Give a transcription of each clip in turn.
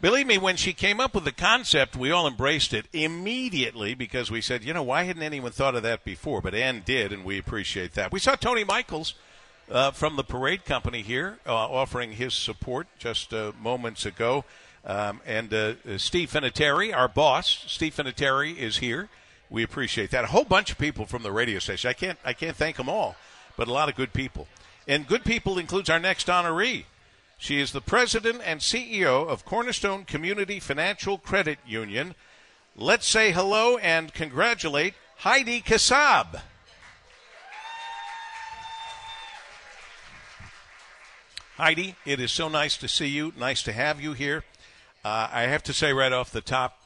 Believe me, when she came up with the concept, we all embraced it immediately because we said, you know, why hadn't anyone thought of that before? But Ann did, and we appreciate that. We saw Tony Michaels uh, from the parade company here uh, offering his support just uh, moments ago. Um, and uh, Steve Finateri, our boss, Steve Finateri, is here. We appreciate that. A whole bunch of people from the radio station. I can't, I can't thank them all, but a lot of good people. And good people includes our next honoree. She is the president and CEO of Cornerstone Community Financial Credit Union. Let's say hello and congratulate Heidi Kassab. Heidi, it is so nice to see you. Nice to have you here. Uh, I have to say right off the top,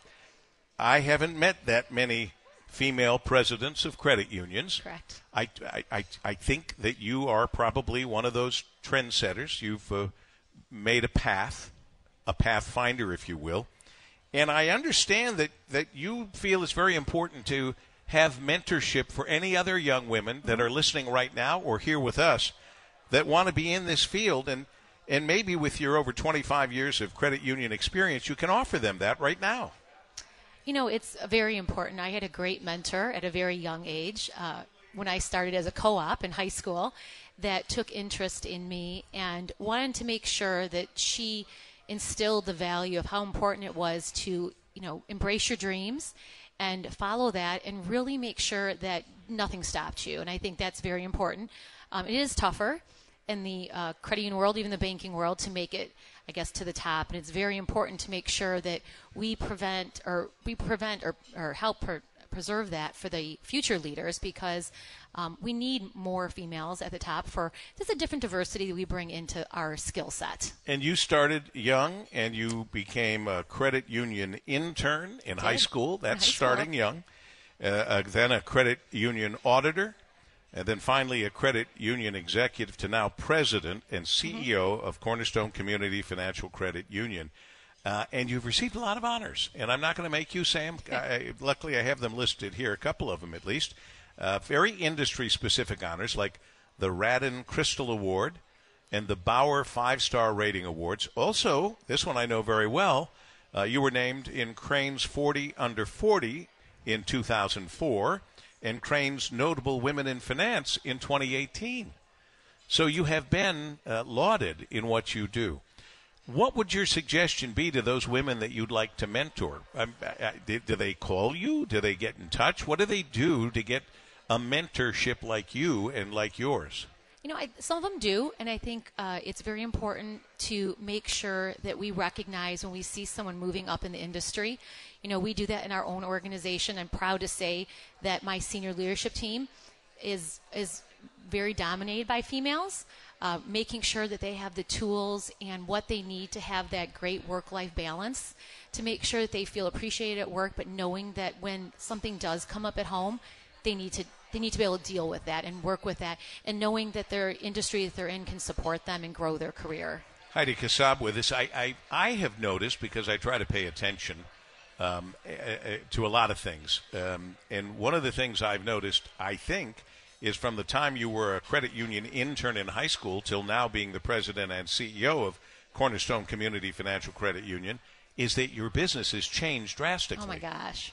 I haven't met that many female presidents of credit unions. Correct. I, I, I, think that you are probably one of those trendsetters. You've uh, made a path, a pathfinder, if you will. And I understand that, that you feel it's very important to have mentorship for any other young women that are listening right now or here with us that want to be in this field. And, and maybe with your over 25 years of credit union experience, you can offer them that right now. You know, it's very important. I had a great mentor at a very young age uh, when I started as a co op in high school that took interest in me and wanted to make sure that she instilled the value of how important it was to, you know, embrace your dreams and follow that and really make sure that nothing stopped you. And I think that's very important. Um, it is tougher in the uh, credit union world, even the banking world, to make it, I guess, to the top. And it's very important to make sure that we prevent or we prevent or, or help per- preserve that for the future leaders because um, we need more females at the top for there's a different diversity we bring into our skill set. And you started young and you became a credit union intern in high school. That's high starting school. young. Uh, uh, then a credit union auditor, and then finally a credit union executive to now president and CEO mm-hmm. of Cornerstone Community Financial Credit Union. Uh, and you've received a lot of honors. And I'm not going to make you them. I, luckily, I have them listed here, a couple of them at least. Uh, very industry specific honors like the Radin Crystal Award and the Bauer Five Star Rating Awards. Also, this one I know very well. Uh, you were named in Crain's 40 Under 40 in 2004 and Crain's Notable Women in Finance in 2018. So you have been uh, lauded in what you do. What would your suggestion be to those women that you'd like to mentor? Um, uh, do, do they call you? Do they get in touch? What do they do to get a mentorship like you and like yours? You know, I, some of them do, and I think uh, it's very important to make sure that we recognize when we see someone moving up in the industry. You know, we do that in our own organization. I'm proud to say that my senior leadership team is is very dominated by females. Uh, making sure that they have the tools and what they need to have that great work life balance to make sure that they feel appreciated at work, but knowing that when something does come up at home, they need to they need to be able to deal with that and work with that, and knowing that their industry that they're in can support them and grow their career. Heidi Kassab with us. I, I, I have noticed because I try to pay attention um, to a lot of things. Um, and one of the things I've noticed, I think, is from the time you were a credit union intern in high school till now being the president and CEO of Cornerstone Community Financial Credit Union, is that your business has changed drastically. Oh my gosh.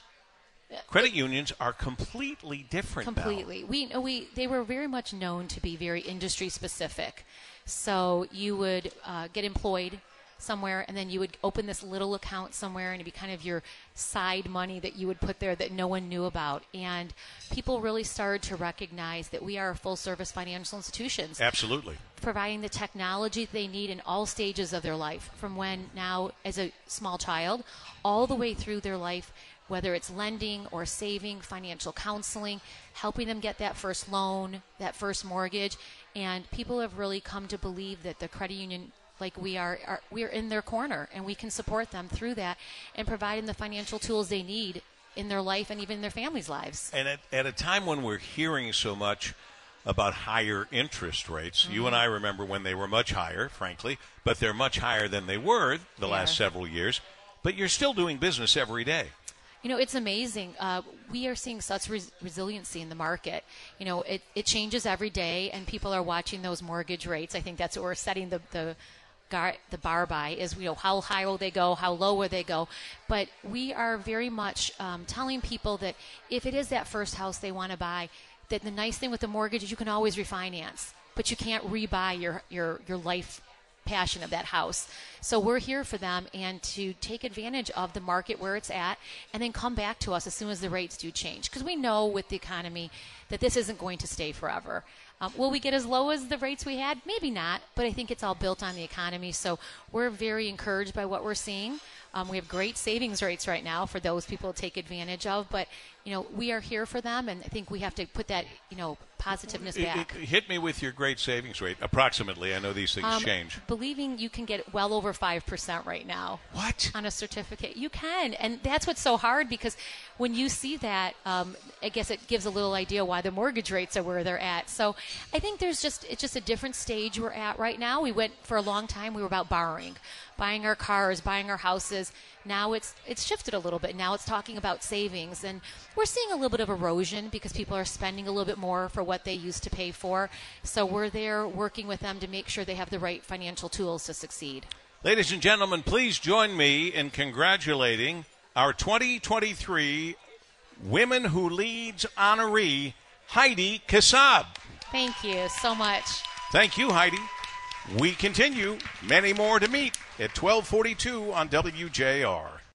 Credit unions are completely different. Completely. Now. We we they were very much known to be very industry specific. So you would uh, get employed somewhere and then you would open this little account somewhere and it'd be kind of your side money that you would put there that no one knew about and people really started to recognize that we are full service financial institutions absolutely providing the technology they need in all stages of their life from when now as a small child all the way through their life whether it's lending or saving, financial counseling, helping them get that first loan, that first mortgage. And people have really come to believe that the credit union like we are, are we are in their corner and we can support them through that and providing the financial tools they need in their life and even in their families' lives. And at, at a time when we're hearing so much about higher interest rates, mm-hmm. you and I remember when they were much higher, frankly, but they're much higher than they were the yeah. last several years. But you're still doing business every day. You know, it's amazing. Uh, we are seeing such res- resiliency in the market. You know, it, it changes every day, and people are watching those mortgage rates. I think that's what we're setting the, the gar- the bar by is you know how high will they go, how low will they go, but we are very much um, telling people that if it is that first house they want to buy, that the nice thing with the mortgage is you can always refinance, but you can't rebuy your your your life passion of that house. So we're here for them and to take advantage of the market where it's at and then come back to us as soon as the rates do change. Because we know with the economy that this isn't going to stay forever. Um, will we get as low as the rates we had? Maybe not, but I think it's all built on the economy. So we're very encouraged by what we're seeing. Um, we have great savings rates right now for those people to take advantage of, but you know we are here for them, and I think we have to put that you know positiveness It- back. it- hit me with your great savings rate, approximately. I know these things Um, change. Believing you can get well over five percent right now. What? on a certificate? You can, and that's what's so hard because when you see that, um, I guess it gives a little idea why the mortgage rates are where they're at. So I think there's just it's just a different stage we're at right now. We went for a long time. We were about borrowing, buying our cars, buying our houses. Now it's it's shifted a little bit. Now it's talking about savings, and we're seeing a little bit of erosion because people are spending a little bit more for what they used to pay for. So we're there working with them to make sure they have the right financial tools to succeed. Ladies and gentlemen, please join me in congratulating our 2023 Women Who Leads honoree, Heidi Kassab. Thank you so much. Thank you, Heidi. We continue. Many more to meet at 1242 on WJR.